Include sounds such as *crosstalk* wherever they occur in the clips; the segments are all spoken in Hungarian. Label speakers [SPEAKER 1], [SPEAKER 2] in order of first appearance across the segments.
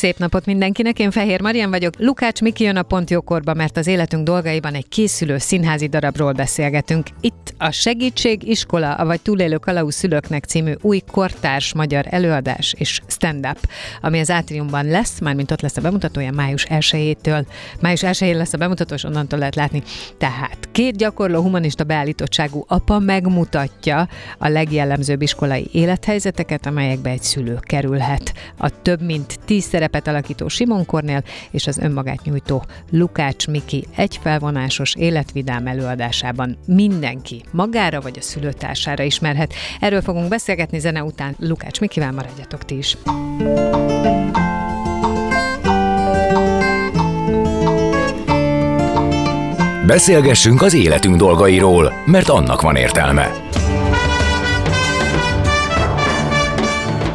[SPEAKER 1] Szép napot mindenkinek, én Fehér Marian vagyok. Lukács Miki jön a pont jókorba, mert az életünk dolgaiban egy készülő színházi darabról beszélgetünk. Itt a Segítség iskola, vagy túlélő kalauz szülőknek című új kortárs magyar előadás és stand-up, ami az átriumban lesz, mármint ott lesz a bemutatója május 1-től. Május 1 lesz a bemutató, és onnantól lehet látni. Tehát két gyakorló humanista beállítottságú apa megmutatja a legjellemzőbb iskolai élethelyzeteket, amelyekbe egy szülő kerülhet. A több mint tíz szerep szerepet alakító Simon Kornél és az önmagát nyújtó Lukács Miki egy felvonásos életvidám előadásában mindenki magára vagy a szülőtársára ismerhet. Erről fogunk beszélgetni zene után Lukács Mikivel, maradjatok ti is.
[SPEAKER 2] Beszélgessünk az életünk dolgairól, mert annak van értelme.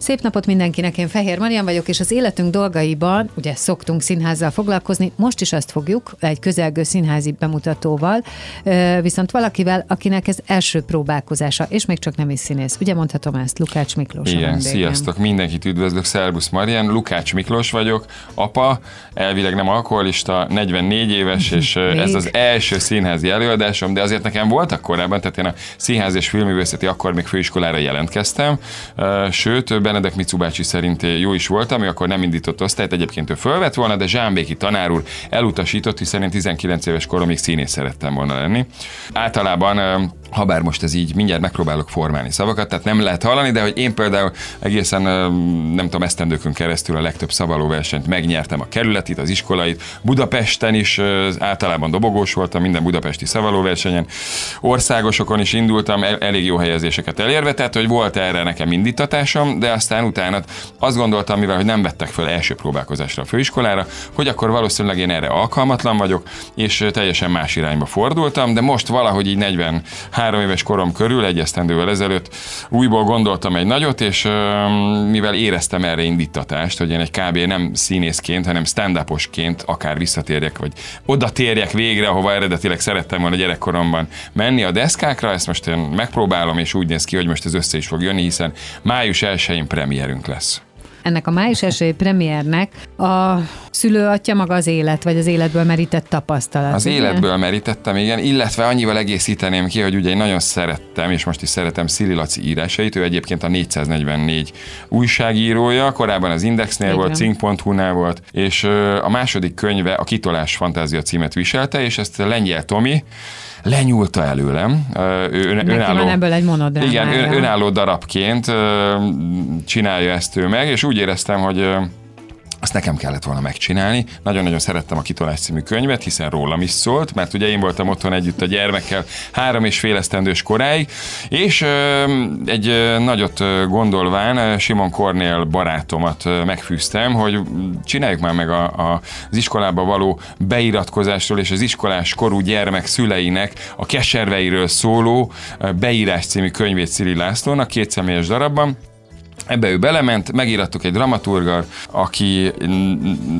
[SPEAKER 1] Szép napot mindenkinek, én Fehér Marian vagyok, és az életünk dolgaiban, ugye szoktunk színházzal foglalkozni, most is azt fogjuk, egy közelgő színházi bemutatóval, viszont valakivel, akinek ez első próbálkozása, és még csak nem is színész. Ugye mondhatom ezt, Lukács Miklós.
[SPEAKER 3] Igen, sziasztok, mindenkit üdvözlök, Szerbusz Marian, Lukács Miklós vagyok, apa, elvileg nem alkoholista, 44 éves, *laughs* és ez az első színházi előadásom, de azért nekem voltak korábban, tehát én a színház és filmművészeti akkor még főiskolára jelentkeztem, sőt, Benedek Micu bácsi szerint jó is volt, ami akkor nem indított osztályt, egyébként ő fölvett volna, de Zsámbéki tanár úr elutasított, hiszen én 19 éves koromig színész szerettem volna lenni. Általában ha bár most ez így mindjárt megpróbálok formálni szavakat, tehát nem lehet hallani, de hogy én például egészen nem tudom, esztendőkön keresztül a legtöbb szavalóversenyt megnyertem a kerületit, az iskolait, Budapesten is általában dobogós voltam, minden budapesti szavalóversenyen, országosokon is indultam, el, elég jó helyezéseket elérve, tehát hogy volt erre nekem indítatásom, de aztán utána azt gondoltam, mivel hogy nem vettek fel első próbálkozásra a főiskolára, hogy akkor valószínűleg én erre alkalmatlan vagyok, és teljesen más irányba fordultam, de most valahogy így 40 három éves korom körül, egy esztendővel ezelőtt újból gondoltam egy nagyot, és mivel éreztem erre indítatást, hogy én egy kb. nem színészként, hanem stand akár visszatérjek, vagy oda térjek végre, ahova eredetileg szerettem volna gyerekkoromban menni a deszkákra, ezt most én megpróbálom, és úgy néz ki, hogy most ez össze is fog jönni, hiszen május 1-én premierünk lesz
[SPEAKER 1] ennek a május esély premiernek a szülőatja maga az élet, vagy az életből merített tapasztalat.
[SPEAKER 3] Az ugye? életből merítettem, igen, illetve annyival egészíteném ki, hogy ugye én nagyon szerettem, és most is szeretem Szili Laci írásait, ő egyébként a 444 újságírója, korábban az Indexnél igen. volt, Cink.hu-nál volt, és a második könyve a Kitolás Fantázia címet viselte, és ezt Lengyel Tomi, lenyúlta előlem.
[SPEAKER 1] Ő, Neki önálló, van ebből egy monodráma.
[SPEAKER 3] Igen, ön, önálló darabként csinálja ezt ő meg, és úgy éreztem, hogy azt nekem kellett volna megcsinálni. Nagyon-nagyon szerettem a Kitolás című könyvet, hiszen rólam is szólt, mert ugye én voltam otthon együtt a gyermekkel három és fél esztendős koráig, és egy nagyot gondolván Simon Kornél barátomat megfűztem, hogy csináljuk már meg a, a, az iskolába való beiratkozásról és az iskolás korú gyermek szüleinek a keserveiről szóló beírás című könyvét Szili Lászlónak két személyes darabban, Ebbe ő belement, megírattuk egy dramaturgal, aki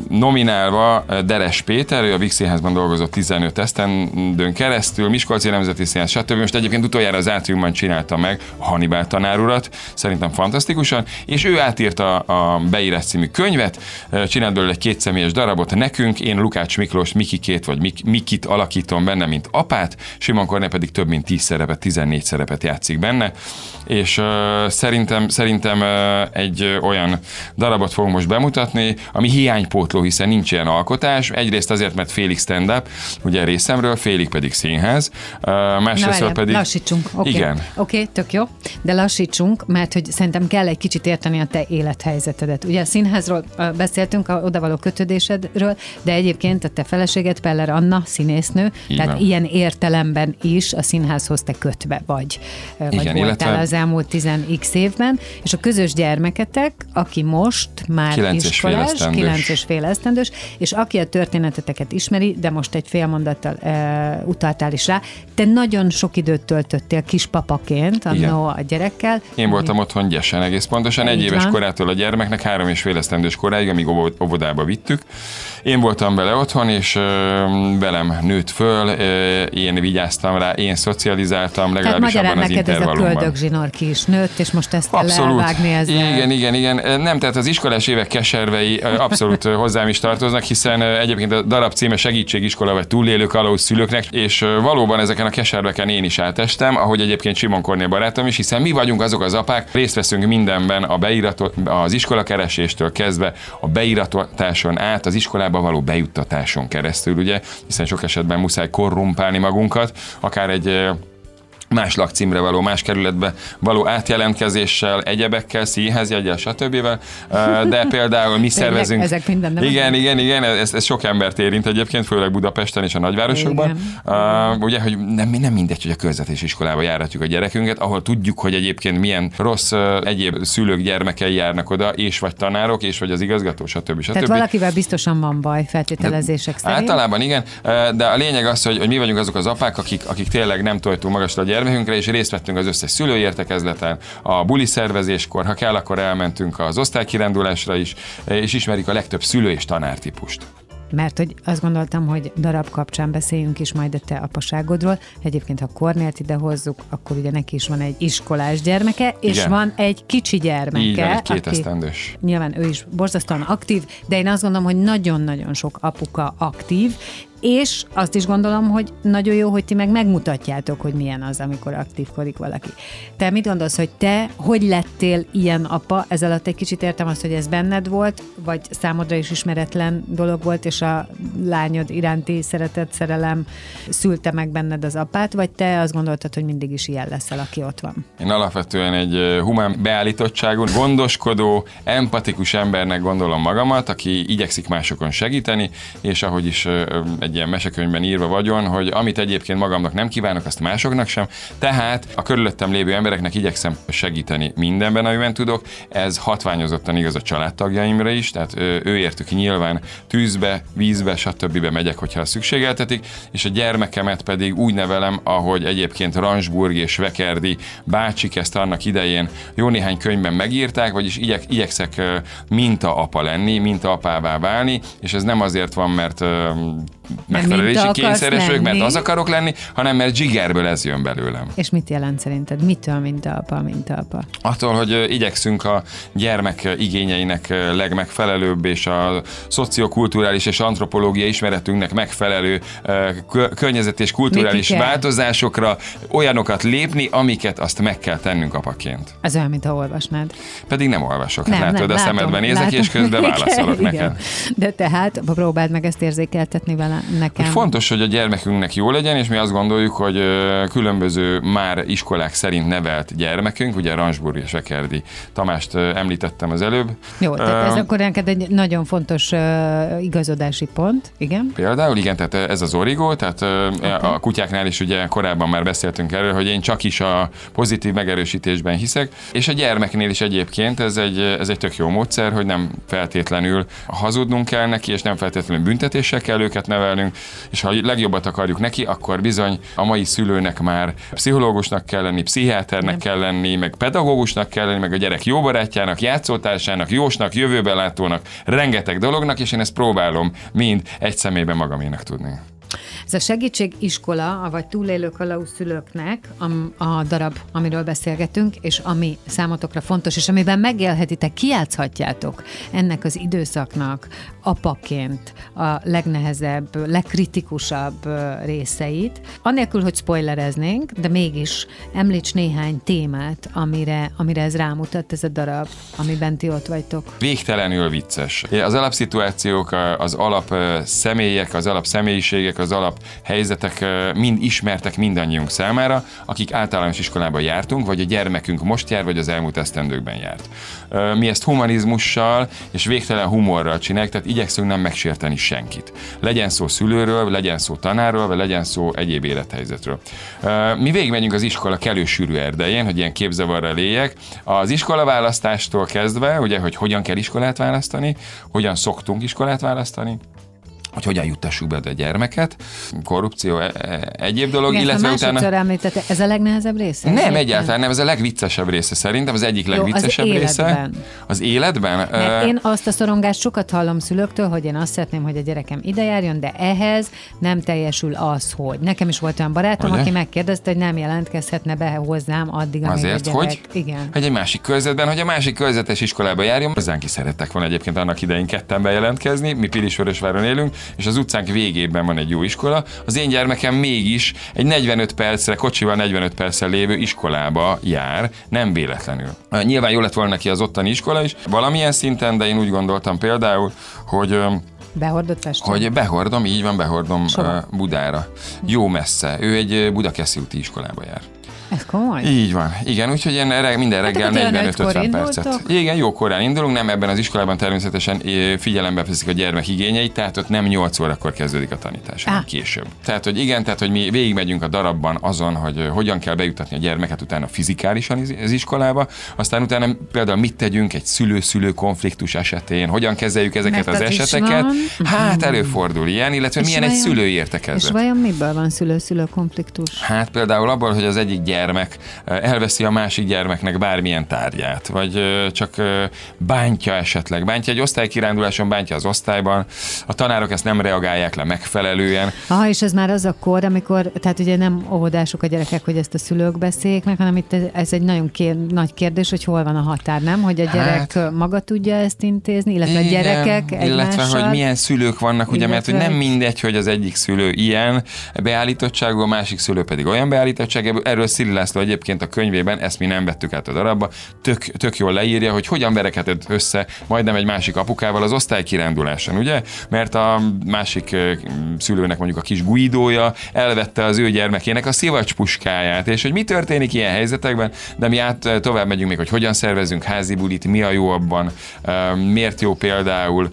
[SPEAKER 3] nominálva Deres Péter, ő a Vix Színházban dolgozott 15 esztendőn keresztül, Miskolci Nemzeti Színház, stb. Most egyébként utoljára az Átriumban csinálta meg a Hannibal tanárurat, szerintem fantasztikusan, és ő átírta a Beírás című könyvet, csinált belőle egy kétszemélyes darabot nekünk, én Lukács Miklós Mikikét vagy Mik- Mikit alakítom benne, mint apát, Simon Korné pedig több mint 10 szerepet, 14 szerepet játszik benne, és uh, szerintem, szerintem egy olyan darabot fogunk most bemutatni, ami hiánypótló, hiszen nincs ilyen alkotás. Egyrészt azért, mert félig stand-up, ugye részemről, félig pedig színház. Másrészt pedig...
[SPEAKER 1] Lassítsunk. Okay.
[SPEAKER 3] Igen.
[SPEAKER 1] Oké, okay, tök jó, de lassítsunk, mert hogy szerintem kell egy kicsit érteni a te élethelyzetedet. Ugye a színházról beszéltünk, a odavaló kötődésedről, de egyébként a te feleséged Peller Anna, színésznő,
[SPEAKER 3] Így
[SPEAKER 1] tehát
[SPEAKER 3] van.
[SPEAKER 1] ilyen értelemben is a színházhoz te kötve vagy. vagy
[SPEAKER 3] Igen,
[SPEAKER 1] voltál
[SPEAKER 3] illetve-
[SPEAKER 1] az elmúlt 10x évben, és a közös gyermeketek, aki most már
[SPEAKER 3] Kilenc és fél
[SPEAKER 1] iskolás,
[SPEAKER 3] esztendős.
[SPEAKER 1] 9 és fél esztendős, és aki a történeteteket ismeri, de most egy fél mondattal e, utaltál is rá, te nagyon sok időt töltöttél kispapaként annó a gyerekkel.
[SPEAKER 3] Én voltam otthon gyesen egész pontosan, egy éves korától a gyermeknek, három és fél esztendős koráig, amíg óvod- óvodába vittük. Én voltam vele otthon, és velem nőtt föl, én vigyáztam rá, én szocializáltam,
[SPEAKER 1] Tehát
[SPEAKER 3] legalábbis
[SPEAKER 1] magyarán
[SPEAKER 3] abban az
[SPEAKER 1] neked ez a köldögzsinór ki is nőtt, és most ezt
[SPEAKER 3] Abszolút.
[SPEAKER 1] elvágni ezzel.
[SPEAKER 3] Igen, igen, igen. Nem, tehát az iskolás évek keservei abszolút hozzám is tartoznak, hiszen egyébként a darab címe segítségiskola vagy túlélő kalauz szülőknek, és valóban ezeken a keserveken én is átestem, ahogy egyébként Simon Kornél barátom is, hiszen mi vagyunk azok az apák, részt veszünk mindenben a beiratot, az iskolakereséstől kezdve a beiratáson át, az iskolába való bejuttatáson keresztül, ugye, hiszen sok esetben muszáj korrumpálni magunkat, akár egy más lakcímre való, más kerületbe való átjelentkezéssel, egyebekkel, színházjegyel, stb. De *laughs* például mi szervezünk...
[SPEAKER 1] ezek minden nem
[SPEAKER 3] Igen, igen, igen, ez, ez sok embert érint egyébként, főleg Budapesten és a nagyvárosokban. Uh, ugye, hogy nem, nem mindegy, hogy a közvetés iskolába járatjuk a gyerekünket, ahol tudjuk, hogy egyébként milyen rossz uh, egyéb szülők gyermekei járnak oda, és vagy tanárok, és vagy az igazgató, stb. stb.
[SPEAKER 1] Tehát valakivel biztosan van baj feltételezések szerint.
[SPEAKER 3] Általában igen, de a lényeg az, hogy, hogy mi vagyunk azok az apák, akik, akik tényleg nem tojtunk magasra a gyermekünkre, és részt vettünk az összes szülői értekezleten, a buli szervezéskor, ha kell, akkor elmentünk az osztálykirándulásra is, és ismerik a legtöbb szülő és tanártípust.
[SPEAKER 1] Mert hogy azt gondoltam, hogy darab kapcsán beszéljünk is majd a te apaságodról. Egyébként, ha Kornélt ide hozzuk, akkor ugye neki is van egy iskolás gyermeke, és
[SPEAKER 3] Igen.
[SPEAKER 1] van egy kicsi gyermeke.
[SPEAKER 3] Így van, egy két
[SPEAKER 1] aki-
[SPEAKER 3] esztendős.
[SPEAKER 1] Nyilván ő is borzasztóan aktív, de én azt gondolom, hogy nagyon-nagyon sok apuka aktív, és azt is gondolom, hogy nagyon jó, hogy ti meg megmutatjátok, hogy milyen az, amikor aktívkodik valaki. Te mit gondolsz, hogy te hogy lettél ilyen apa? Ez alatt egy kicsit értem azt, hogy ez benned volt, vagy számodra is ismeretlen dolog volt, és a lányod iránti szeretet, szerelem szülte meg benned az apát, vagy te azt gondoltad, hogy mindig is ilyen leszel, aki ott van?
[SPEAKER 3] Én alapvetően egy humán beállítottságú, gondoskodó, empatikus embernek gondolom magamat, aki igyekszik másokon segíteni, és ahogy is ö, egy ilyen mesekönyvben írva vagyon, hogy amit egyébként magamnak nem kívánok, azt másoknak sem. Tehát a körülöttem lévő embereknek igyekszem segíteni mindenben, amiben tudok. Ez hatványozottan igaz a családtagjaimra is, tehát ő értük nyilván tűzbe, vízbe, stb. megyek, hogyha szükségeltetik, és a gyermekemet pedig úgy nevelem, ahogy egyébként Ransburg és Vekerdi bácsik ezt annak idején jó néhány könyvben megírták, vagyis igyek, igyekszek minta apa lenni, minta apává válni, és ez nem azért van, mert megfelelési kényszeres vagyok, mert az akarok lenni, hanem mert zsigerből ez jön belőlem.
[SPEAKER 1] És mit jelent szerinted? Mitől, mint a apa, mint a apa?
[SPEAKER 3] Attól, hogy igyekszünk a gyermek igényeinek legmegfelelőbb és a szociokulturális és antropológiai ismeretünknek megfelelő környezet és kulturális változásokra olyanokat lépni, amiket azt meg kell tennünk apaként.
[SPEAKER 1] Ez olyan, mint ha olvasnád.
[SPEAKER 3] Pedig nem olvasok. Nem, hát látod, a szemedben nézek,
[SPEAKER 1] látom.
[SPEAKER 3] és közben *laughs* válaszolok
[SPEAKER 1] igen.
[SPEAKER 3] neked.
[SPEAKER 1] De tehát próbáld meg ezt érzékeltetni vele nekem.
[SPEAKER 3] Hogy fontos, hogy a gyermekünknek jó legyen, és mi azt gondoljuk, hogy különböző már iskolák szerint nevelt gyermekünk, ugye Ransburg és Vekerdi Tamást említettem az előbb.
[SPEAKER 1] Jó, tehát ez
[SPEAKER 3] Ö,
[SPEAKER 1] akkor neked egy nagyon fontos uh, igazodási pont, igen?
[SPEAKER 3] Például, igen, tehát ez az origó, tehát okay. a kutyáknál is ugye korábban már beszéltünk erről, hogy én csak is a pozitív megerősítésben hiszek, és a gyermeknél is egyébként ez egy, ez egy tök jó módszer, hogy nem feltétlenül hazudnunk kell neki, és nem feltétlenül büntetéssel kell őket nevelnünk, és ha a legjobbat akarjuk neki, akkor bizony a mai szülőnek már pszichológusnak kell lenni, pszichiáternek kell lenni, meg pedagógusnak kell lenni, meg a gyerek jó barátjának, játszótársának, jósnak, jövőbelátónak, rengeteg dolognak, és én ezt próbálom mind egy személyben magaménak tudni.
[SPEAKER 1] Ez a segítségiskola, vagy túlélő kalauszülőknek a, a darab, amiről beszélgetünk, és ami számotokra fontos, és amiben megélhetitek, kiátszhatjátok ennek az időszaknak apaként a legnehezebb, legkritikusabb részeit. Annélkül, hogy spoilereznénk, de mégis említs néhány témát, amire, amire ez rámutat, ez a darab, amiben ti ott vagytok.
[SPEAKER 3] Végtelenül vicces. Az alapszituációk, az alap személyek, az alap személyiségek, az alap helyzetek mind ismertek mindannyiunk számára, akik általános iskolába jártunk, vagy a gyermekünk most jár, vagy az elmúlt esztendőkben járt. Mi ezt humanizmussal és végtelen humorral csináljuk, tehát igyekszünk nem megsérteni senkit. Legyen szó szülőről, legyen szó tanárról, vagy legyen szó egyéb élethelyzetről. Mi végigmegyünk az iskola kellő sűrű erdején, hogy ilyen képzavarra léjek. Az iskola választástól kezdve, ugye, hogy hogyan kell iskolát választani, hogyan szoktunk iskolát választani, hogy hogyan juttassuk be a gyermeket, korrupció, e, e, egyéb dolog,
[SPEAKER 1] Igen,
[SPEAKER 3] illetve utána...
[SPEAKER 1] említette, ez a legnehezebb része?
[SPEAKER 3] Nem, egyáltalán nem, ez a legviccesebb része szerintem, az egyik legviccesebb
[SPEAKER 1] Jó, az
[SPEAKER 3] része.
[SPEAKER 1] Életben.
[SPEAKER 3] Az életben?
[SPEAKER 1] Mert én azt a szorongást sokat hallom szülőktől, hogy én azt szeretném, hogy a gyerekem ide járjon, de ehhez nem teljesül az, hogy. Nekem is volt olyan barátom, Ugye? aki megkérdezte, hogy nem jelentkezhetne be hozzám addig, amíg
[SPEAKER 3] Azért,
[SPEAKER 1] a gyerek...
[SPEAKER 3] hogy?
[SPEAKER 1] Igen.
[SPEAKER 3] Hogy egy másik körzetben, hogy a másik körzetes iskolába járjon. Hozzánk is szerettek volna egyébként annak idején ketten bejelentkezni, mi Pilisvörösváron élünk, és az utcánk végében van egy jó iskola. Az én gyermekem mégis egy 45 percre, kocsival 45 percre lévő iskolába jár, nem véletlenül. Nyilván jó lett volna neki az ottani iskola is, valamilyen szinten, de én úgy gondoltam például, hogy
[SPEAKER 1] Behordott Pestre?
[SPEAKER 3] Hogy behordom, így van, behordom
[SPEAKER 1] Sova?
[SPEAKER 3] Budára. Jó messze. Ő egy Budakeszi úti iskolába jár.
[SPEAKER 1] Ez komoly?
[SPEAKER 3] Így van. Igen, úgyhogy ilyen reg, minden
[SPEAKER 1] Hát
[SPEAKER 3] reggel
[SPEAKER 1] akkor
[SPEAKER 3] 45-50
[SPEAKER 1] indultok?
[SPEAKER 3] percet. Igen, jó korán indulunk, nem ebben az iskolában természetesen figyelembe veszik a gyermek igényeit, tehát ott nem 8 órakor kezdődik a tanítás, hanem később. Tehát, hogy igen, tehát, hogy mi végigmegyünk a darabban azon, hogy hogyan kell bejutatni a gyermeket utána fizikálisan az- iskolába, aztán utána például mit tegyünk egy szülő-szülő konfliktus esetén, hogyan kezeljük ezeket
[SPEAKER 1] Mert
[SPEAKER 3] az
[SPEAKER 1] az
[SPEAKER 3] eseteket.
[SPEAKER 1] van.
[SPEAKER 3] Hát előfordul ilyen, illetve
[SPEAKER 1] És
[SPEAKER 3] milyen egy
[SPEAKER 1] vajon-
[SPEAKER 3] szülői
[SPEAKER 1] És vajon miből van szülő-szülő konfliktus?
[SPEAKER 3] Hát például abból, hogy az egyik gyermek eh, elveszi a másik gyermeknek bármilyen tárgyát, vagy ö, csak ö, bántja esetleg. Bántja egy osztálykiránduláson, bántja az osztályban, a tanárok ezt nem reagálják le megfelelően.
[SPEAKER 1] Aha, és ez már az a kor, amikor, tehát ugye nem óvodások a gyerekek, hogy ezt a szülők beszéljék meg, hanem itt ez, ez egy nagyon kér, nagy kérdés, hogy hol van a határ, nem? Hogy a gyerek
[SPEAKER 3] Hát-
[SPEAKER 1] maga tudja ezt intézni, illetve
[SPEAKER 3] Igen,
[SPEAKER 1] a gyerekek
[SPEAKER 3] Illetve,
[SPEAKER 1] egymással.
[SPEAKER 3] hogy milyen szülők vannak, ugye, mert hogy
[SPEAKER 1] Illetve-
[SPEAKER 3] nem mindegy, hogy az egyik szülő ilyen beállítottságú, a másik szülő pedig olyan beállítottságú. Erről Szili László egyébként a könyvében, ezt mi nem vettük át a darabba, tök, tök jól leírja, hogy hogyan verekedett össze majdnem egy másik apukával az osztálykiránduláson, ugye? Mert a másik szülőnek mondjuk a kis guidója elvette az ő gyermekének a szivacs és hogy mi történik ilyen helyzetekben, de mi át tovább megyünk még, hogy hogyan szervezünk házi bulit, mi a jó abban, miért jó például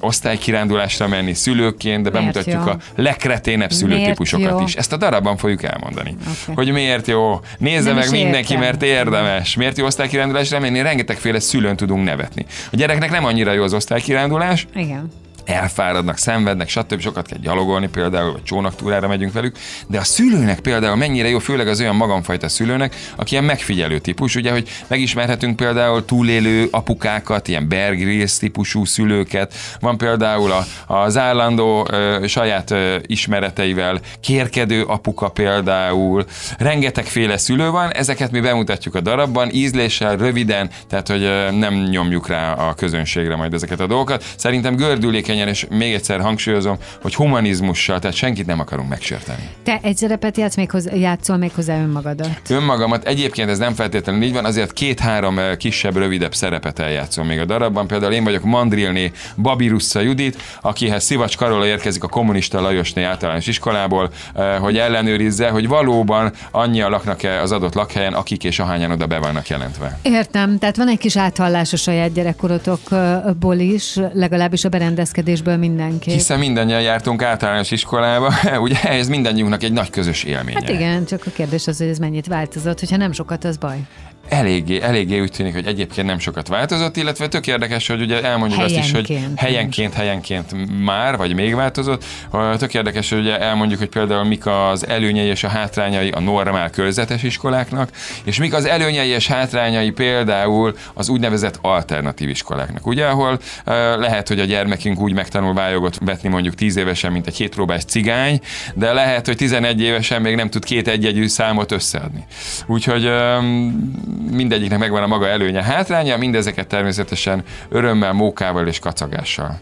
[SPEAKER 3] osztálykirándulásra menni szülőként, de
[SPEAKER 1] Miért
[SPEAKER 3] bemutatjuk
[SPEAKER 1] jó?
[SPEAKER 3] a legkreténebb szülőtípusokat is. Ezt a darabban fogjuk elmondani.
[SPEAKER 1] Oké.
[SPEAKER 3] Hogy miért jó, nézze
[SPEAKER 1] Nem
[SPEAKER 3] meg mindenki,
[SPEAKER 1] értem.
[SPEAKER 3] mert érdemes. Miért jó osztálykirándulásra menni? Rengetegféle szülőn tudunk nevetni. A gyereknek nem annyira jó az osztálykirándulás,
[SPEAKER 1] Igen.
[SPEAKER 3] Elfáradnak, szenvednek, stb. Sokat kell gyalogolni például, vagy csónaktúrára megyünk velük, de a szülőnek például mennyire jó, főleg az olyan magamfajta szülőnek, aki ilyen megfigyelő típus, ugye, hogy megismerhetünk például túlélő apukákat, ilyen Bear típusú szülőket, van például a, az állandó ö, saját ö, ismereteivel kérkedő apuka például, rengetegféle szülő van, ezeket mi bemutatjuk a darabban, ízléssel, röviden, tehát hogy ö, nem nyomjuk rá a közönségre majd ezeket a dolgokat. Szerintem gördülékenyen, és még egyszer hangsúlyozom, hogy humanizmussal, tehát senkit nem akarunk megsérteni.
[SPEAKER 1] Te egy szerepet játsz még hozzá, játszol még hozzá önmagadat.
[SPEAKER 3] Önmagamat egyébként ez nem feltétlenül így van, azért két-három eh, kisebb, rövidebb szerepet eljátszom még a darabban. Például én vagyok Mandrilné Babirussa Judit, akihez Szivacs Karola érkezik a kommunista Lajosné általános iskolából, eh, hogy ellenőrizze, hogy valóban annyian laknak-e az adott lakhelyen, akik és ahányan oda be vannak jelentve.
[SPEAKER 1] Értem, tehát van egy kis áthallás a saját gyerekkorotokból is, legalábbis a berendezkedésből mindenki.
[SPEAKER 3] Hiszen mindannyian jártunk általános iskolába, *laughs* ugye ez mindannyiunknak egy nagy közös élménye.
[SPEAKER 1] Hát igen, csak a kérdés az, hogy ez mennyit változott, hogyha nem sokat, az baj.
[SPEAKER 3] Eléggé, eléggé úgy tűnik, hogy egyébként nem sokat változott, illetve tök érdekes, hogy ugye elmondjuk azt is, hogy
[SPEAKER 1] Helyenként.
[SPEAKER 3] helyenként, helyenként már, vagy még változott. Tök érdekes, hogy ugye elmondjuk, hogy például mik az előnyei és a hátrányai a normál körzetes iskoláknak, és mik az előnyei és hátrányai például az úgynevezett alternatív iskoláknak. Ugye, ahol lehet, hogy a gyermekünk úgy megtanul vályogot vetni mondjuk 10 évesen, mint egy hétpróbás cigány, de lehet, hogy 11 évesen még nem tud két egyegyű számot összeadni. Úgyhogy mindegyiknek megvan a maga előnye, hátránya, mindezeket természetesen örömmel, mókával és kacagással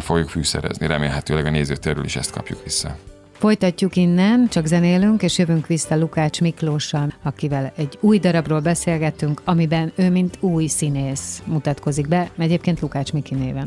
[SPEAKER 3] fogjuk fűszerezni. Remélhetőleg a nézőtérről is ezt kapjuk vissza.
[SPEAKER 1] Folytatjuk innen, csak zenélünk, és jövünk vissza Lukács Miklóssal, akivel egy új darabról beszélgettünk, amiben ő, mint új színész mutatkozik be, egyébként Lukács Miki néven.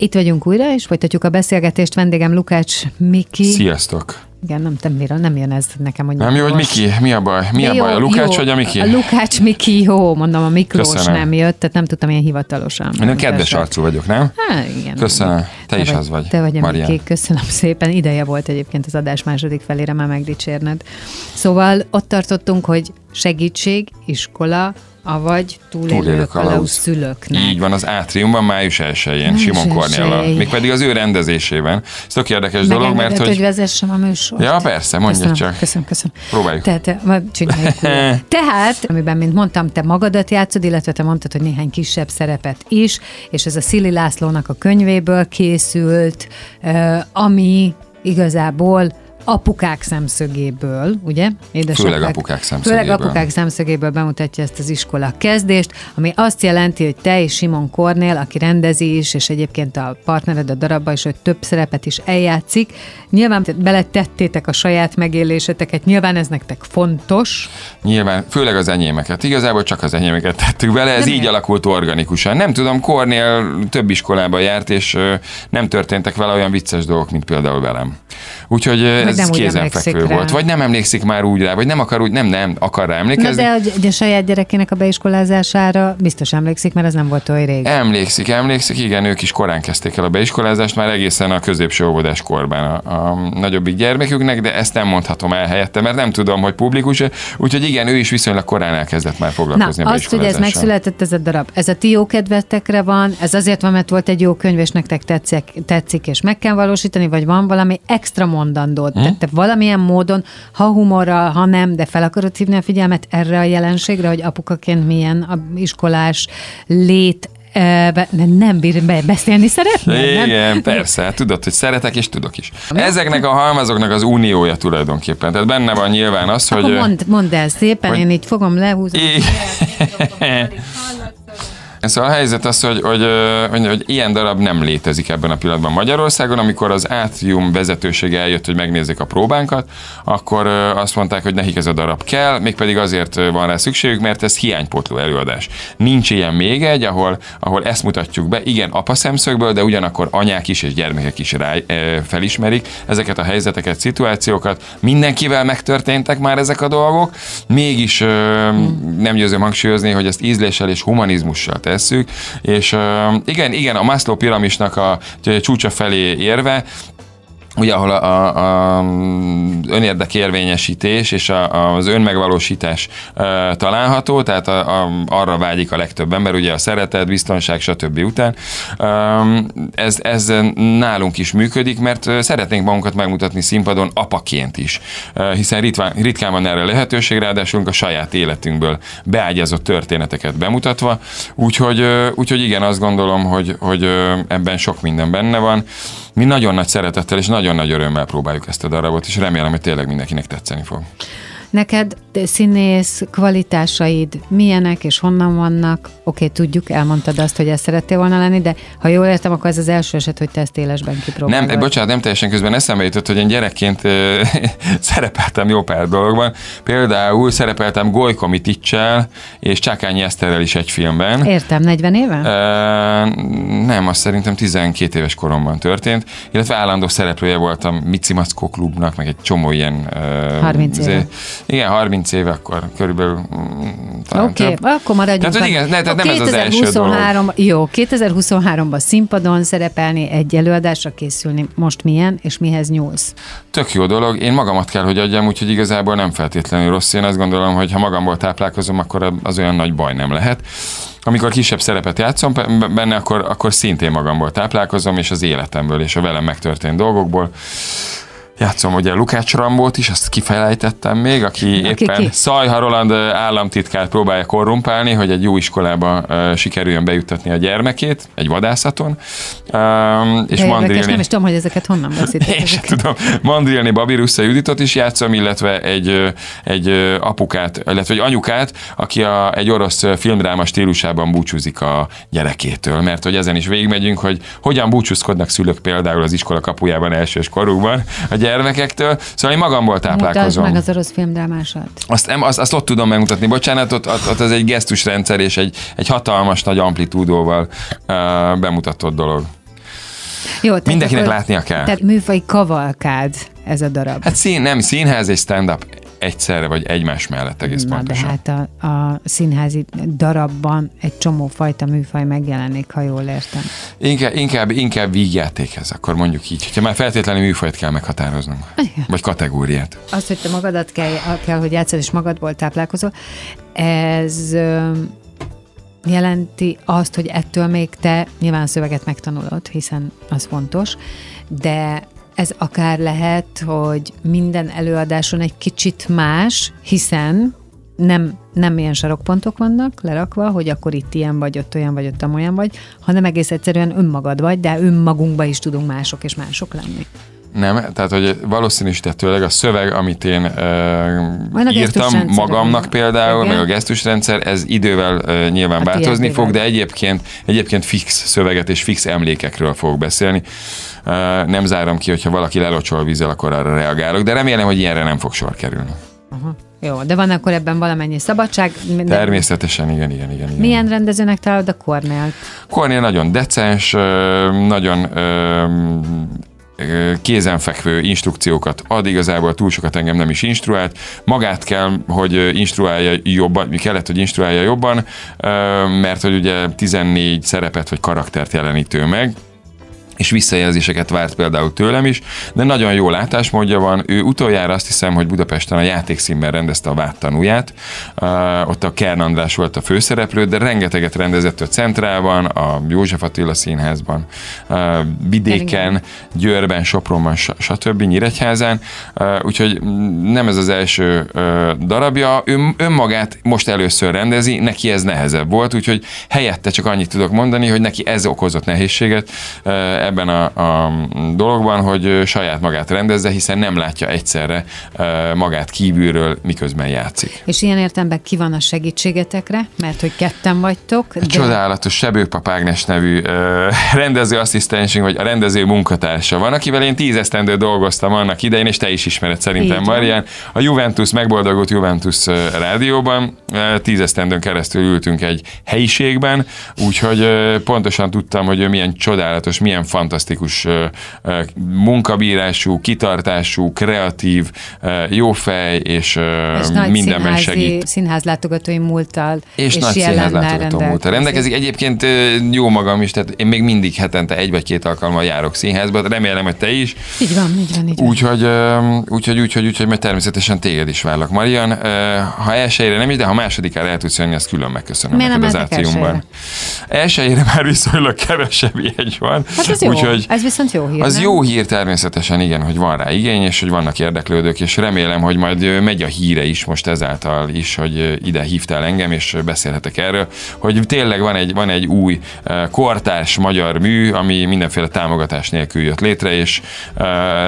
[SPEAKER 1] Itt vagyunk újra, és folytatjuk a beszélgetést. Vendégem Lukács Miki.
[SPEAKER 3] Sziasztok!
[SPEAKER 1] Igen, nem, nem, miről, nem jön ez nekem, hogy
[SPEAKER 3] Nem jó, hogy. Miki? Mi a baj? Mi a
[SPEAKER 1] Jó,
[SPEAKER 3] baj? A Lukács
[SPEAKER 1] jó.
[SPEAKER 3] vagy a Miki?
[SPEAKER 1] A Lukács Miki, jó, mondom, a Miklós
[SPEAKER 3] Köszönöm.
[SPEAKER 1] nem jött, tehát nem tudtam ilyen hivatalosan.
[SPEAKER 3] Én kedves arcú vagyok, nem?
[SPEAKER 1] Há, igen.
[SPEAKER 3] Köszönöm. Te is az vagy,
[SPEAKER 1] Te vagy a
[SPEAKER 3] Marian.
[SPEAKER 1] Miki, köszönöm szépen. Ideje volt egyébként az adás második felére már megdicsérned. Szóval ott tartottunk, hogy segítség, iskola, avagy túlélő
[SPEAKER 3] Túlélő
[SPEAKER 1] kalauz szülőknek.
[SPEAKER 3] Így van, az átriumban május 1-én,
[SPEAKER 1] Május
[SPEAKER 3] Simon Kornéllal.
[SPEAKER 1] 1-én.
[SPEAKER 3] Mégpedig az ő rendezésében. Ez tök érdekes dolog, mert
[SPEAKER 1] hogy
[SPEAKER 3] hogy...
[SPEAKER 1] vezessem a műsort.
[SPEAKER 3] Ja, persze, mondja
[SPEAKER 1] köszönöm,
[SPEAKER 3] csak.
[SPEAKER 1] Köszönöm, köszönöm.
[SPEAKER 3] Próbáljuk.
[SPEAKER 1] Tehát, eh, csináljuk. *laughs* Tehát, amiben, mint mondtam, te magadat játszod, illetve te mondtad, hogy néhány kisebb szerepet is, és ez a Szili Lászlónak a könyvéből készült, eh, ami igazából apukák szemszögéből, ugye? Édesapák,
[SPEAKER 3] Főleg apukák szemszögéből.
[SPEAKER 1] Főleg apukák szemszögéből bemutatja ezt az iskola kezdést, ami azt jelenti, hogy te és Simon Kornél, aki rendezi is, és egyébként a partnered a darabban is, hogy több szerepet is eljátszik, nyilván beletettétek a saját megéléseteket, nyilván ez nektek fontos,
[SPEAKER 3] Nyilván, főleg az enyémeket. Igazából csak az enyémeket tettük bele, ez
[SPEAKER 1] Nem
[SPEAKER 3] így
[SPEAKER 1] ér-
[SPEAKER 3] alakult organikusan. Nem tudom, Kornél több iskolába járt, és nem történtek vele olyan vicces dolgok, mint például velem. Úgyhogy ez
[SPEAKER 1] nem úgy emlékszik
[SPEAKER 3] kézenfekvő
[SPEAKER 1] rá.
[SPEAKER 3] volt. Vagy nem emlékszik már úgy rá, vagy nem akar úgy, nem, nem, akar rá
[SPEAKER 1] Na
[SPEAKER 3] emlékezni.
[SPEAKER 1] de hogy a saját gyerekének a beiskolázására biztos emlékszik, mert ez nem volt olyan rég.
[SPEAKER 3] Emlékszik, emlékszik, igen, ők is korán kezdték el a beiskolázást, már egészen a középső óvodás korban a, a nagyobbik gyermeküknek, de ezt nem mondhatom el helyette, mert nem tudom, hogy publikus úgyhogy igen, ő is viszonylag korán elkezdett már
[SPEAKER 1] Na,
[SPEAKER 3] foglalkozni a
[SPEAKER 1] azt, hogy ez megszületett ez a darab, ez a ti jó kedvetekre van, ez azért van, mert volt egy jó könyv, és nektek tetszik, tetszik és meg kell valósítani, vagy van valami extra mondandód. Hm? Tehát te valamilyen módon, ha humorral, ha nem, de fel akarod hívni a figyelmet erre a jelenségre, hogy apukaként milyen a iskolás lét, eh, be- ne- nem bír be- beszélni szeretnél, nem?
[SPEAKER 3] Igen, persze, hát tudod, hogy szeretek, és tudok is. Ezeknek a halmazoknak az uniója tulajdonképpen. Tehát benne van nyilván az,
[SPEAKER 1] Akkor
[SPEAKER 3] hogy...
[SPEAKER 1] mondd, mondd el szépen,
[SPEAKER 3] hogy-
[SPEAKER 1] én így fogom lehúzni.
[SPEAKER 3] I- Szóval a helyzet az, hogy, hogy, hogy, hogy ilyen darab nem létezik ebben a pillanatban Magyarországon. Amikor az Átrium vezetősége eljött, hogy megnézzék a próbánkat, akkor azt mondták, hogy nekik ez a darab kell, mégpedig azért van rá szükségük, mert ez hiánypótló előadás. Nincs ilyen még egy, ahol, ahol ezt mutatjuk be, igen, apa szemszögből, de ugyanakkor anyák is és gyermekek is rá, felismerik ezeket a helyzeteket, szituációkat. Mindenkivel megtörténtek már ezek a dolgok, mégis ö, nem győzöm hangsúlyozni, hogy ezt ízléssel és humanizmussal tesszük, és igen, igen, a Maslow piramisnak a csúcsa felé érve, ugye ahol a, a, a önérdekérvényesítés és a, az önmegvalósítás e, található, tehát a, a, arra vágyik a legtöbb ember, ugye a szeretet, biztonság, stb. után. E, ez, ez nálunk is működik, mert szeretnénk magunkat megmutatni színpadon apaként is, e, hiszen ritkán, ritkán van erre lehetőség, ráadásul a saját életünkből beágyazott történeteket bemutatva, úgyhogy, úgyhogy igen, azt gondolom, hogy, hogy ebben sok minden benne van. Mi nagyon nagy szeretettel és nagyon nagy örömmel próbáljuk ezt a darabot, és remélem, hogy tényleg mindenkinek tetszeni fog.
[SPEAKER 1] Neked színész kvalitásaid milyenek és honnan vannak? Oké, tudjuk, elmondtad azt, hogy ezt szerettél volna lenni, de ha jól értem, akkor ez az első eset, hogy te ezt élesben kipróbálod.
[SPEAKER 3] Nem, bocsánat, nem teljesen közben eszembe jutott, hogy én gyerekként *laughs* szerepeltem jó pár dologban. Például szerepeltem Golyko Miticsel és Csákányi Eszterrel is egy filmben.
[SPEAKER 1] Értem, 40 éve?
[SPEAKER 3] Ö, nem, azt szerintem 12 éves koromban történt, illetve állandó szereplője voltam Mici Mackó klubnak, meg egy csomó ilyen... ö,
[SPEAKER 1] 30 éve.
[SPEAKER 3] Igen, 30 éve akkor körülbelül mm, talán
[SPEAKER 1] Oké, okay,
[SPEAKER 3] több.
[SPEAKER 1] akkor maradjunk.
[SPEAKER 3] Tehát, igen, ne, tehát nem ez az
[SPEAKER 1] 2023, Jó, 2023-ban színpadon szerepelni, egy előadásra készülni, most milyen, és mihez nyúlsz?
[SPEAKER 3] Tök jó dolog, én magamat kell, hogy adjam, úgyhogy igazából nem feltétlenül rossz. Én azt gondolom, hogy ha magamból táplálkozom, akkor az olyan nagy baj nem lehet. Amikor kisebb szerepet játszom benne, akkor, akkor szintén magamból táplálkozom, és az életemből, és a velem megtörtént dolgokból. Játszom ugye Lukács Rambót is, azt kifelejtettem még, aki
[SPEAKER 1] Aki
[SPEAKER 3] éppen
[SPEAKER 1] ki?
[SPEAKER 3] Szajha Roland államtitkát próbálja korrumpálni, hogy egy jó iskolába ö, sikerüljön bejuttatni a gyermekét, egy vadászaton. Um, és Mandrilni...
[SPEAKER 1] nem is tudom, hogy ezeket honnan veszitek. *laughs*
[SPEAKER 3] Én sem tudom. Mandrilni Babirusza Juditot is játszom, illetve egy, egy apukát, illetve egy anyukát, aki a, egy orosz filmdráma stílusában búcsúzik a gyerekétől, mert hogy ezen is végigmegyünk, hogy hogyan búcsúzkodnak szülők például az iskola kapujában elsős korukban a gyermekektől. Szóval én magamból
[SPEAKER 1] Mutasd
[SPEAKER 3] táplálkozom.
[SPEAKER 1] meg az orosz filmdrámásat.
[SPEAKER 3] Azt, nem, azt, azt ott tudom megmutatni, bocsánat, ott, ott, ott ez egy gesztusrendszer és egy, egy hatalmas nagy amplitúdóval uh, bemutatott dolog.
[SPEAKER 1] Jó, tehát
[SPEAKER 3] Mindenkinek
[SPEAKER 1] akkor-
[SPEAKER 3] látnia kell.
[SPEAKER 1] Tehát műfaj kavalkád ez a darab.
[SPEAKER 3] Hát szín, nem, színház és stand-up egyszerre, vagy egymás mellett egész
[SPEAKER 1] Na, de
[SPEAKER 3] pontosan.
[SPEAKER 1] hát a, a színházi darabban egy csomó fajta műfaj megjelenik, ha jól értem.
[SPEAKER 3] Inkább, inkább, inkább vígjátékhez, akkor mondjuk így. Ha már feltétlenül műfajt kell meghatároznunk.
[SPEAKER 1] Igen.
[SPEAKER 3] Vagy kategóriát.
[SPEAKER 1] Az, hogy te magadat kell, kell hogy játszod, és magadból táplálkozol, ez jelenti azt, hogy ettől még te nyilván a szöveget megtanulod, hiszen az fontos, de ez akár lehet, hogy minden előadáson egy kicsit más, hiszen nem, nem ilyen sarokpontok vannak lerakva, hogy akkor itt ilyen vagy, ott olyan vagy, ott olyan vagy, hanem egész egyszerűen önmagad vagy, de önmagunkba is tudunk mások és mások lenni.
[SPEAKER 3] Nem, tehát hogy valószínűsítettőleg a szöveg, amit én uh, írtam magamnak például,
[SPEAKER 1] Igen.
[SPEAKER 3] meg a gesztusrendszer, ez idővel uh, nyilván
[SPEAKER 1] A
[SPEAKER 3] változni fog, de egyébként, egyébként fix szöveget és fix emlékekről fogok beszélni. Uh, nem zárom ki, hogyha valaki lelocsol vízzel, akkor arra reagálok, de remélem, hogy ilyenre nem fog sor kerülni.
[SPEAKER 1] Aha. Jó, de van akkor ebben valamennyi szabadság. De
[SPEAKER 3] Természetesen, igen, igen, igen. igen.
[SPEAKER 1] Milyen rendezőnek találod a Kornélt?
[SPEAKER 3] Kornél nagyon decens, nagyon kézenfekvő instrukciókat ad, igazából túl sokat engem nem is instruált. Magát kell, hogy instruálja jobban, kellett, hogy instruálja jobban, mert hogy ugye 14 szerepet vagy karaktert jelenítő meg, és visszajelzéseket várt például tőlem is, de nagyon jó látásmódja van. Ő utoljára azt hiszem, hogy Budapesten a játékszínben rendezte a Váttanúját. Uh, ott a Kern András volt a főszereplő, de rengeteget rendezett a Centrálban, a József Attila Színházban, uh, Vidéken, Győrben, Sopronban, stb. Nyíregyházán. Uh, úgyhogy nem ez az első uh, darabja. Ő önmagát most először rendezi, neki ez nehezebb volt, úgyhogy helyette csak annyit tudok mondani, hogy neki ez okozott nehézséget uh, ebben a, a dologban, hogy saját magát rendezze, hiszen nem látja egyszerre magát kívülről, miközben játszik.
[SPEAKER 1] És ilyen értelemben ki van a segítségetekre, mert hogy ketten vagytok. De...
[SPEAKER 3] Csodálatos Sebőpap Ágnes nevű rendezőasszisztensünk, vagy a rendező munkatársa van, akivel én tíz esztendő dolgoztam annak idején, és te is ismered szerintem. Marian. A Juventus, megboldogult Juventus rádióban, ö, tíz esztendőn keresztül ültünk egy helyiségben, úgyhogy pontosan tudtam, hogy ő milyen csodálatos, milyen fantasztikus munkabírású, kitartású, kreatív, jó fej, és,
[SPEAKER 1] és nagy
[SPEAKER 3] mindenben segít.
[SPEAKER 1] színházlátogatói múlttal
[SPEAKER 3] És, nagy
[SPEAKER 1] jelennel
[SPEAKER 3] színházlátogató múlta rendelkezik. Egyébként jó magam is, tehát én még mindig hetente egy vagy két alkalommal járok színházba, remélem, hogy te is.
[SPEAKER 1] Így van, így van, így van.
[SPEAKER 3] Úgyhogy, úgyhogy, úgyhogy, úgyhogy, mert természetesen téged is várlak. Marian, ha elsőjére nem is, de ha másodikára el tudsz jönni, azt külön megköszönöm
[SPEAKER 1] Miért
[SPEAKER 3] neked az átriumban. Elsőjére már viszonylag kevesebb *laughs* jegy van.
[SPEAKER 1] Hát ez jó,
[SPEAKER 3] Úgyhogy
[SPEAKER 1] Ez viszont jó hír,
[SPEAKER 3] az
[SPEAKER 1] nem?
[SPEAKER 3] jó hír természetesen, igen, hogy van rá igény, és hogy vannak érdeklődők, és remélem, hogy majd megy a híre is most ezáltal is, hogy ide hívtál engem, és beszélhetek erről, hogy tényleg van egy, van egy új kortárs magyar mű, ami mindenféle támogatás nélkül jött létre, és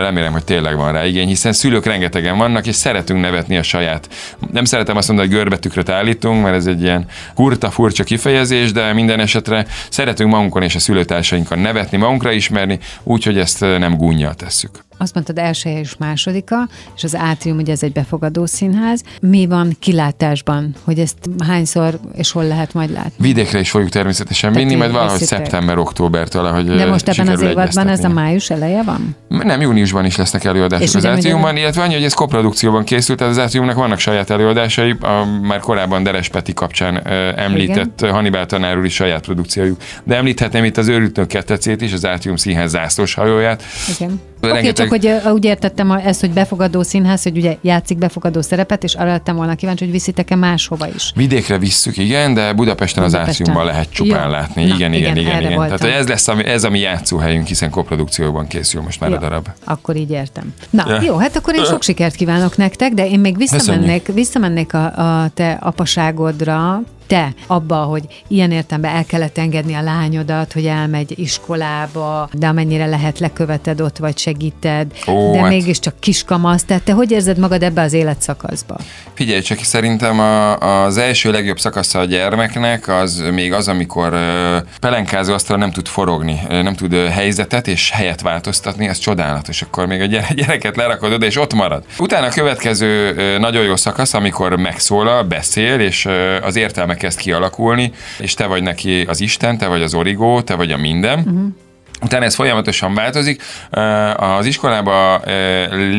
[SPEAKER 3] remélem, hogy tényleg van rá igény, hiszen szülők rengetegen vannak, és szeretünk nevetni a saját. Nem szeretem azt mondani, hogy görbetükröt állítunk, mert ez egy ilyen kurta, furcsa kifejezés, de minden esetre szeretünk magunkon és a szülőtársainkon nevetni, magunkra ismerni, úgyhogy ezt nem gúnyjal tesszük.
[SPEAKER 1] Azt mondtad első és másodika, és az átrium ugye ez egy befogadó színház. Mi van kilátásban, hogy ezt hányszor és hol lehet majd látni?
[SPEAKER 3] Vidékre is fogjuk természetesen vinni, majd valahogy szeptember-októbertől, ahogy
[SPEAKER 1] De most ebben az évadban ez a május eleje van?
[SPEAKER 3] Nem, júniusban is lesznek előadások
[SPEAKER 1] És
[SPEAKER 3] az Átriumban, illetve annyi, hogy ez koprodukcióban készült, tehát az Átriumnak vannak saját előadásai, a már korábban Deres Peti kapcsán említett Igen. Hannibal tanár úr is saját produkciójuk. De említhetném itt az Őrültnök kettecét is, az Átrium Színház zászlós hajóját.
[SPEAKER 1] Igen.
[SPEAKER 3] Rengeteg-
[SPEAKER 1] hogy úgy értettem ezt, hogy befogadó színház, hogy ugye játszik befogadó szerepet, és arra lettem volna kíváncsi, hogy viszitek-e máshova is.
[SPEAKER 3] Vidékre visszük, igen, de Budapesten az
[SPEAKER 1] Budapesten.
[SPEAKER 3] Átriumban lehet csupán
[SPEAKER 1] Jó.
[SPEAKER 3] látni.
[SPEAKER 1] Na,
[SPEAKER 3] igen, igen,
[SPEAKER 1] igen,
[SPEAKER 3] igen, igen.
[SPEAKER 1] voltam.
[SPEAKER 3] Tehát ez lesz ami, ez a mi játszóhelyünk, hiszen koprodukcióban készül most már
[SPEAKER 1] Jó,
[SPEAKER 3] a darab.
[SPEAKER 1] Akkor így értem. Na,
[SPEAKER 3] Ja.
[SPEAKER 1] jó, hát akkor én sok sikert kívánok nektek, de én még visszamennék, visszamennék a, a te apaságodra, te abba, hogy ilyen értelemben el kellett engedni a lányodat, hogy elmegy iskolába, de amennyire lehet leköveted ott, vagy segíted,
[SPEAKER 3] Ó,
[SPEAKER 1] de
[SPEAKER 3] hát-
[SPEAKER 1] mégiscsak kiskamasz, tehát te hogy érzed magad ebbe az életszakaszba?
[SPEAKER 3] Figyelj csak, szerintem a, az első legjobb szakasza a gyermeknek az még az, amikor pelenkázó asztalon nem tud forogni, nem tud helyzetet és helyet változtatni, ez csodálatos. Akkor még a gyere- *laughs* gyereket lerakod oda, és ott marad. Utána a következő nagyon jó szakasz, amikor megszólal, beszél, és az értelme kezd kialakulni, és te vagy neki az Isten, te vagy az origó, te vagy a minden. Uh-huh. Utána ez folyamatosan változik. Az iskolába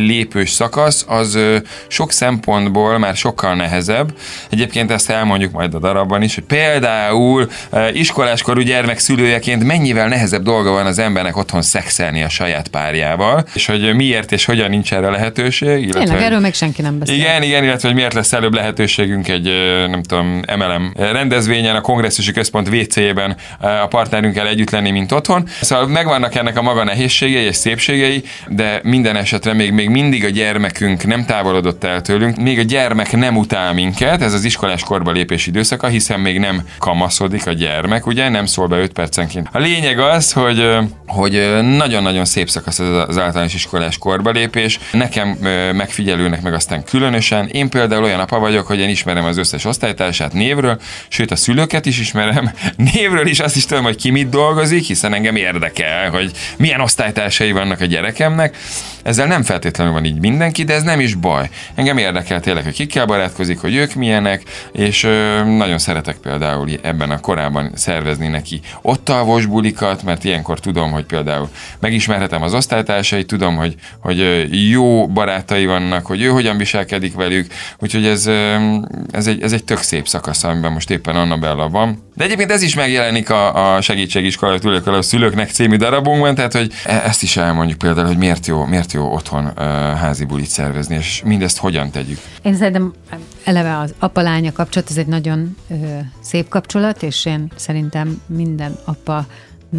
[SPEAKER 3] lépős szakasz az sok szempontból már sokkal nehezebb. Egyébként ezt elmondjuk majd a darabban is, hogy például iskoláskorú gyermek szülőjeként mennyivel nehezebb dolga van az embernek otthon szexelni a saját párjával, és hogy miért és hogyan nincs erre lehetőség. illetve-
[SPEAKER 1] Tényleg, erről még senki nem beszél.
[SPEAKER 3] igen, igen, illetve hogy miért lesz előbb lehetőségünk egy, nem tudom, MLM rendezvényen, a kongresszusi központ WC-ben a partnerünkkel együtt lenni, mint otthon. Szóval megvannak ennek a maga nehézségei és szépségei, de minden esetre még, még mindig a gyermekünk nem távolodott el tőlünk, még a gyermek nem utál minket, ez az iskolás korba lépés időszaka, hiszen még nem kamaszodik a gyermek, ugye, nem szól be 5 percenként. A lényeg az, hogy, hogy nagyon-nagyon szép szakasz az általános iskolás korba lépés. Nekem megfigyelőnek meg aztán különösen. Én például olyan apa vagyok, hogy én ismerem az összes osztálytársát névről, sőt a szülőket is ismerem, *laughs* névről is azt is tudom, hogy ki mit dolgozik, hiszen engem érdekel, hogy milyen osztálytársai vannak a gyerekemnek. Ezzel nem feltétlenül van így mindenki, de ez nem is baj. Engem érdekel tényleg, hogy kikkel barátkozik, hogy ők milyenek, és ö, nagyon szeretek például ebben a korában szervezni neki ott alvos bulikat, mert ilyenkor tudom, hogy például megismerhetem az osztálytársait, tudom, hogy, hogy jó barátai vannak, hogy ő hogyan viselkedik velük, úgyhogy ez, ez, egy, ez egy tök szép szakasz, amiben most éppen Annabella van. De egyébként ez is megjelenik a, a segítségiskola a szülőknek című darabunkban, tehát hogy e- ezt is elmondjuk például, hogy miért jó, miért jó otthon ö, házi bulit szervezni, és mindezt hogyan tegyük.
[SPEAKER 1] Én szerintem eleve az apa-lánya kapcsolat, ez egy nagyon ö, szép kapcsolat, és én szerintem minden apa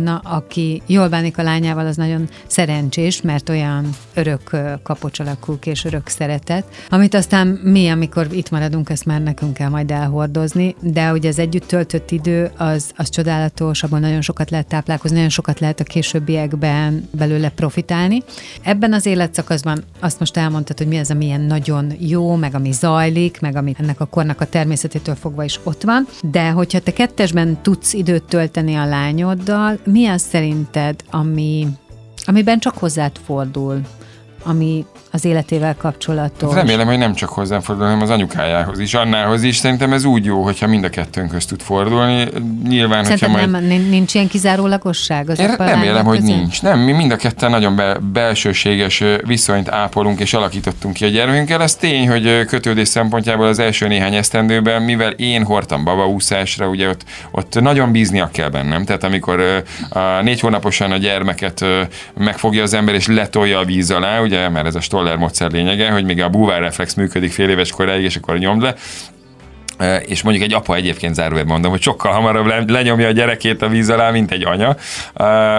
[SPEAKER 1] Na, aki jól bánik a lányával, az nagyon szerencsés, mert olyan örök kapocs alakul és örök szeretet, amit aztán mi, amikor itt maradunk, ezt már nekünk kell majd elhordozni, de ugye az együtt töltött idő, az, az csodálatos, abban nagyon sokat lehet táplálkozni, nagyon sokat lehet a későbbiekben belőle profitálni. Ebben az életszakaszban azt most elmondtad, hogy mi az, ami ilyen nagyon jó, meg ami zajlik, meg ami ennek a kornak a természetétől fogva is ott van, de hogyha te kettesben tudsz időt tölteni a lányoddal, mi az szerinted, ami, amiben csak hozzád fordul, ami az életével kapcsolatos?
[SPEAKER 3] Hát remélem, hogy nem csak hozzám fordul, hanem az anyukájához is, Annához is. Szerintem ez úgy jó, hogyha mind a kettőnkhöz tud fordulni. Nyilván,
[SPEAKER 1] Szerinted
[SPEAKER 3] hogyha majd...
[SPEAKER 1] nem, nin- nincs ilyen kizárólagosság az
[SPEAKER 3] Én remélem, hogy
[SPEAKER 1] között?
[SPEAKER 3] nincs. Nem, mi mind a ketten nagyon be, belsőséges viszonyt ápolunk és alakítottunk ki a gyermekünkkel. Ez tény, hogy kötődés szempontjából az első néhány esztendőben, mivel én hordtam babaúszásra, ugye ott, ott nagyon bíznia kell bennem. Tehát amikor a négy hónaposan a gyermeket megfogja az ember és letolja a víz alá, ugye, mert ez a Stoller módszer lényege, hogy még a búvárreflex működik fél éves koráig, és akkor nyomd le, és mondjuk egy apa egyébként zárójelben mondom, hogy sokkal hamarabb lenyomja a gyerekét a víz alá, mint egy anya.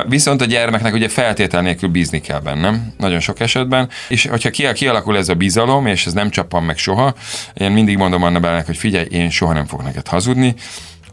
[SPEAKER 3] Viszont a gyermeknek ugye feltétel nélkül bízni kell bennem, nagyon sok esetben, és hogyha kialakul ez a bizalom, és ez nem csappan meg soha, én mindig mondom Anna Bálának, hogy figyelj, én soha nem fogok neked hazudni,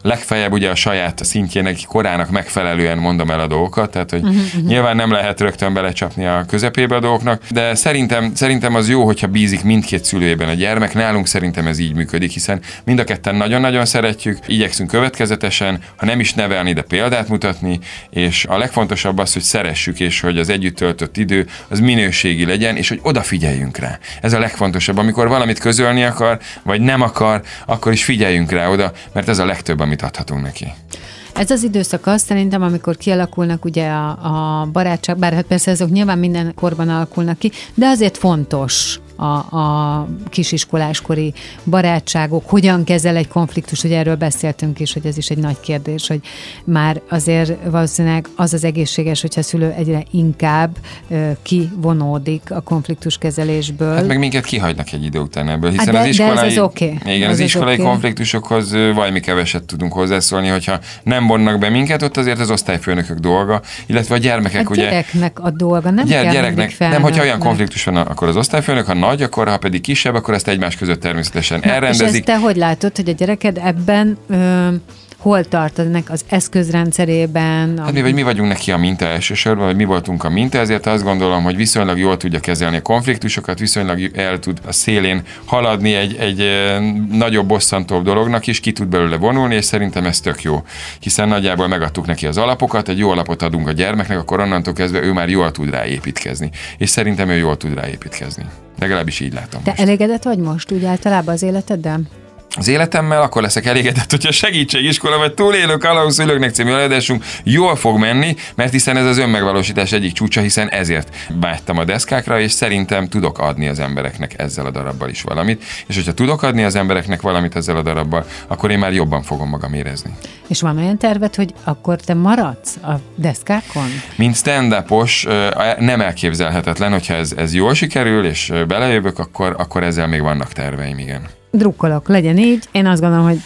[SPEAKER 3] legfeljebb ugye a saját szintjének, korának megfelelően mondom el a dolgokat, tehát hogy uh-huh, uh-huh. nyilván nem lehet rögtön belecsapni a közepébe a dolgoknak, de szerintem, szerintem az jó, hogyha bízik mindkét szülőjében a gyermek. Nálunk szerintem ez így működik, hiszen mind a ketten nagyon-nagyon szeretjük, igyekszünk következetesen, ha nem is nevelni, de példát mutatni, és a legfontosabb az, hogy szeressük, és hogy az együtt töltött idő az minőségi legyen, és hogy odafigyeljünk rá. Ez a legfontosabb. Amikor valamit közölni akar, vagy nem akar, akkor is figyeljünk rá oda, mert ez a legtöbb, amit adhatunk neki.
[SPEAKER 1] Ez az időszak az szerintem, amikor kialakulnak ugye a, a barátság, bár hát persze ezek nyilván minden korban alakulnak ki, de azért fontos a, a kisiskoláskori barátságok, hogyan kezel egy konfliktus, hogy erről beszéltünk is, hogy ez is egy nagy kérdés, hogy már azért valószínűleg az az egészséges, hogyha a szülő egyre inkább ö, kivonódik a konfliktus kezelésből.
[SPEAKER 3] Hát meg minket kihagynak egy idő után ebből, hiszen hát de, az iskolai, de ez az okay. igen, az, az iskolai okay. konfliktusokhoz valami keveset tudunk hozzászólni, hogyha nem vonnak be minket, ott azért az osztályfőnökök dolga, illetve a gyermekek
[SPEAKER 1] a
[SPEAKER 3] ugye...
[SPEAKER 1] gyereknek a dolga, nem
[SPEAKER 3] gyere,
[SPEAKER 1] kell
[SPEAKER 3] gyereknek, Nem, hogyha olyan konfliktus van, akkor az osztályfőnök, ha nagy, akkor ha pedig kisebb, akkor ezt egymás között természetesen elrendezik. És
[SPEAKER 1] ezt te hogy látod, hogy a gyereked ebben ö, hol tart ennek az eszközrendszerében?
[SPEAKER 3] Hát mi, vagy mi vagyunk neki a minta elsősorban, vagy mi voltunk a minta, ezért azt gondolom, hogy viszonylag jól tudja kezelni a konfliktusokat, viszonylag el tud a szélén haladni egy, egy nagyobb, bosszantóbb dolognak is, ki tud belőle vonulni, és szerintem ez tök jó. Hiszen nagyjából megadtuk neki az alapokat, egy jó alapot adunk a gyermeknek, akkor onnantól kezdve ő már jól tud rá építkezni. És szerintem ő jól tud rá építkezni. Legalábbis így látom.
[SPEAKER 1] Te most. elégedett vagy most úgy általában az életeddel?
[SPEAKER 3] Az életemmel, akkor leszek elégedett, hogyha segítségiskola vagy túlélő kalauszülőknek című előadásunk jól fog menni, mert hiszen ez az önmegvalósítás egyik csúcsa, hiszen ezért vágytam a deszkákra, és szerintem tudok adni az embereknek ezzel a darabbal is valamit. És hogyha tudok adni az embereknek valamit ezzel a darabbal, akkor én már jobban fogom magam érezni.
[SPEAKER 1] És van olyan terved, hogy akkor te maradsz a deszkákon?
[SPEAKER 3] Mint stand nem elképzelhetetlen, hogyha ez, ez jól sikerül, és belejövök, akkor, akkor ezzel még vannak terveim, igen
[SPEAKER 1] drukkolok, legyen így. Én azt gondolom, hogy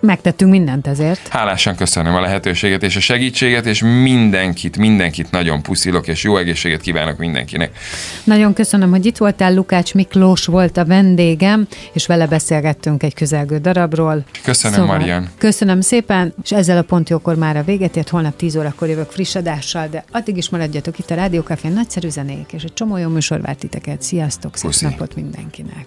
[SPEAKER 1] megtettünk mindent ezért.
[SPEAKER 3] Hálásan köszönöm a lehetőséget és a segítséget, és mindenkit, mindenkit nagyon puszilok, és jó egészséget kívánok mindenkinek.
[SPEAKER 1] Nagyon köszönöm, hogy itt voltál. Lukács Miklós volt a vendégem, és vele beszélgettünk egy közelgő darabról.
[SPEAKER 3] Köszönöm, szóval, Marian.
[SPEAKER 1] Köszönöm szépen, és ezzel a pontjókor már a véget ért. Holnap 10 órakor jövök friss adással, de addig is maradjatok itt a Rádiókafén. Nagyszerű zenék, és egy csomó jó műsor várt titeket. Sziasztok, szép Puszi. napot mindenkinek.